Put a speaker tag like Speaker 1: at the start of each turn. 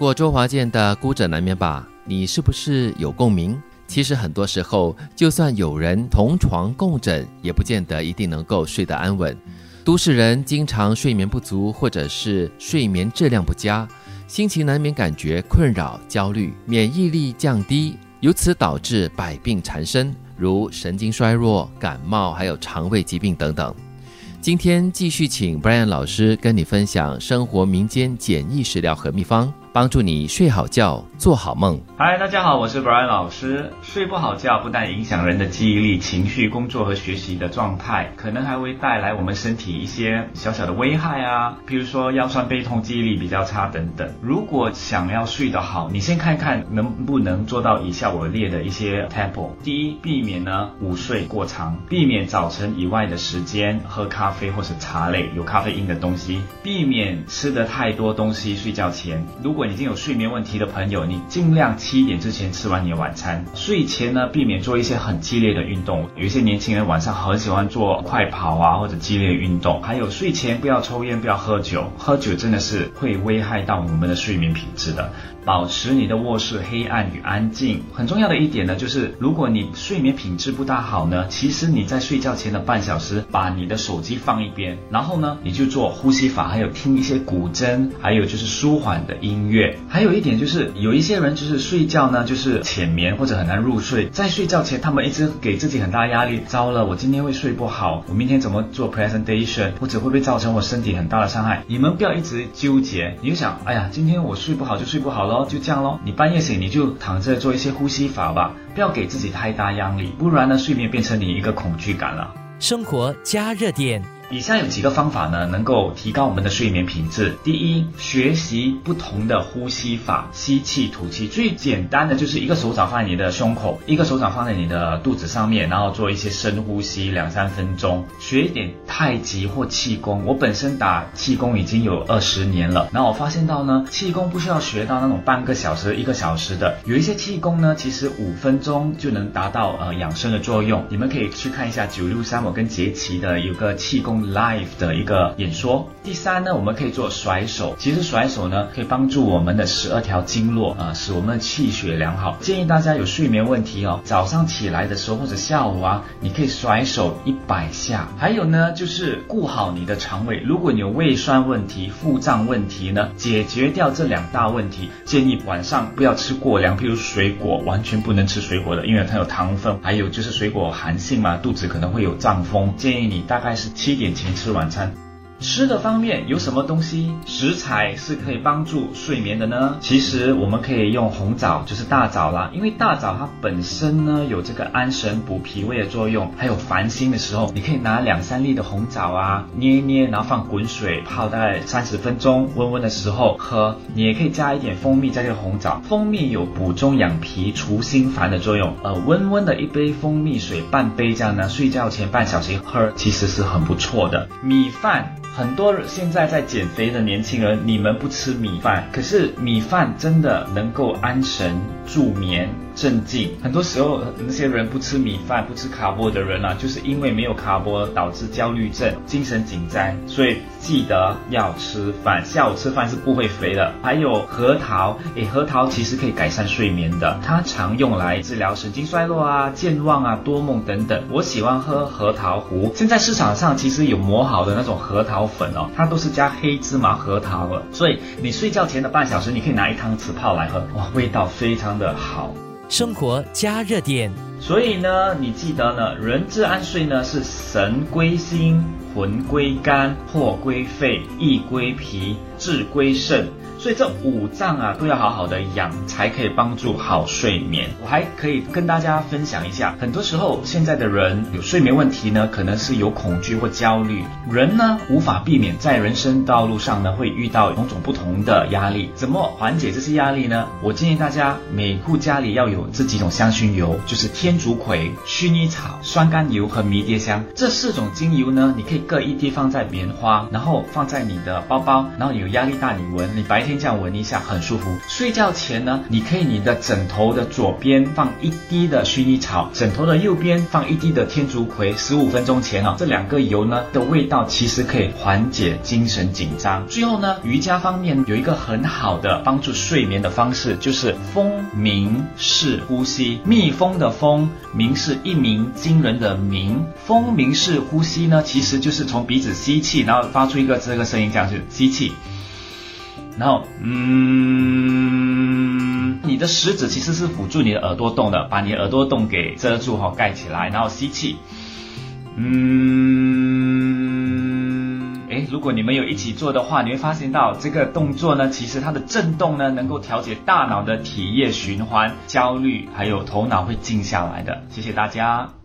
Speaker 1: 过周华健的《孤枕难眠》吧？你是不是有共鸣？其实很多时候，就算有人同床共枕，也不见得一定能够睡得安稳。都市人经常睡眠不足，或者是睡眠质量不佳，心情难免感觉困扰、焦虑，免疫力降低，由此导致百病缠身，如神经衰弱、感冒，还有肠胃疾病等等。今天继续请 Brian 老师跟你分享生活民间简易食疗和秘方。帮助你睡好觉，做好梦。
Speaker 2: 嗨，大家好，我是 Brian 老师。睡不好觉不但影响人的记忆力、情绪、工作和学习的状态，可能还会带来我们身体一些小小的危害啊，比如说腰酸背痛、记忆力比较差等等。如果想要睡得好，你先看看能不能做到以下我列的一些 tempo。第一，避免呢午睡过长，避免早晨以外的时间喝咖啡或者茶类有咖啡因的东西，避免吃的太多东西睡觉前。如果如果你已经有睡眠问题的朋友，你尽量七点之前吃完你的晚餐。睡前呢，避免做一些很激烈的运动。有一些年轻人晚上很喜欢做快跑啊，或者激烈运动。还有睡前不要抽烟，不要喝酒。喝酒真的是会危害到我们的睡眠品质的。保持你的卧室黑暗与安静。很重要的一点呢，就是如果你睡眠品质不大好呢，其实你在睡觉前的半小时，把你的手机放一边，然后呢，你就做呼吸法，还有听一些古筝，还有就是舒缓的音乐。月还有一点就是，有一些人就是睡觉呢，就是浅眠或者很难入睡，在睡觉前他们一直给自己很大压力。糟了，我今天会睡不好，我明天怎么做 presentation，或者会不会造成我身体很大的伤害？你们不要一直纠结，你就想，哎呀，今天我睡不好就睡不好咯。就这样咯，你半夜醒你就躺着做一些呼吸法吧，不要给自己太大压力，不然呢睡眠变成你一个恐惧感了。
Speaker 3: 生活加热点。
Speaker 2: 以下有几个方法呢，能够提高我们的睡眠品质。第一，学习不同的呼吸法，吸气吐气。最简单的就是一个手掌放在你的胸口，一个手掌放在你的肚子上面，然后做一些深呼吸两三分钟。学一点太极或气功，我本身打气功已经有二十年了，然后我发现到呢，气功不需要学到那种半个小时、一个小时的，有一些气功呢，其实五分钟就能达到呃养生的作用。你们可以去看一下九六三，我跟杰奇的有个气功。Live 的一个演说。第三呢，我们可以做甩手。其实甩手呢，可以帮助我们的十二条经络啊，使我们的气血良好。建议大家有睡眠问题哦，早上起来的时候或者下午啊，你可以甩手一百下。还有呢，就是顾好你的肠胃。如果你有胃酸问题、腹胀问题呢，解决掉这两大问题，建议晚上不要吃过凉，譬如水果完全不能吃水果的，因为它有糖分。还有就是水果寒性嘛，肚子可能会有胀风。建议你大概是七点。前吃晚餐。吃的方面有什么东西食材是可以帮助睡眠的呢？其实我们可以用红枣，就是大枣啦，因为大枣它本身呢有这个安神补脾胃的作用，还有烦心的时候，你可以拿两三粒的红枣啊捏捏，然后放滚水泡大概三十分钟，温温的时候喝。你也可以加一点蜂蜜在这个红枣，蜂蜜有补中养脾、除心烦的作用。呃，温温的一杯蜂蜜水半杯这样呢，睡觉前半小时喝，其实是很不错的。米饭。很多现在在减肥的年轻人，你们不吃米饭，可是米饭真的能够安神助眠。镇静，很多时候那些人不吃米饭、不吃卡波的人啊，就是因为没有卡波导致焦虑症、精神紧张。所以记得要吃饭，下午吃饭是不会肥的。还有核桃，诶，核桃其实可以改善睡眠的，它常用来治疗神经衰弱啊、健忘啊、多梦等等。我喜欢喝核桃糊，现在市场上其实有磨好的那种核桃粉哦，它都是加黑芝麻核桃的。所以你睡觉前的半小时，你可以拿一汤匙泡来喝，哇，味道非常的好。
Speaker 3: 生活加热点，
Speaker 2: 所以呢，你记得呢，人之安睡呢是神归心，魂归肝，魄归肺，意归脾，志归肾。所以这五脏啊都要好好的养，才可以帮助好睡眠。我还可以跟大家分享一下，很多时候现在的人有睡眠问题呢，可能是有恐惧或焦虑。人呢无法避免在人生道路上呢会遇到种种不同的压力，怎么缓解这些压力呢？我建议大家每户家里要有这几种香薰油，就是天天竺葵、薰衣草、酸甘油和迷迭香这四种精油呢，你可以各一滴放在棉花，然后放在你的包包，然后有压力大你闻，你白天。这样闻一下，很舒服。睡觉前呢，你可以你的枕头的左边放一滴的薰衣草，枕头的右边放一滴的天竺葵。十五分钟前啊，这两个油呢的味道其实可以缓解精神紧张。最后呢，瑜伽方面有一个很好的帮助睡眠的方式，就是风鸣式呼吸。蜜蜂的蜂，鸣是一鸣惊人的鸣。风鸣式呼吸呢，其实就是从鼻子吸气，然后发出一个这个声音，这样子吸气，然后嗯，你的食指其实是辅助你的耳朵洞的，把你耳朵洞给遮住哈，盖起来，然后吸气，嗯，如果你们有一起做的话，你会发现到这个动作呢，其实它的震动呢，能够调节大脑的体液循环，焦虑还有头脑会静下来的。谢谢大家。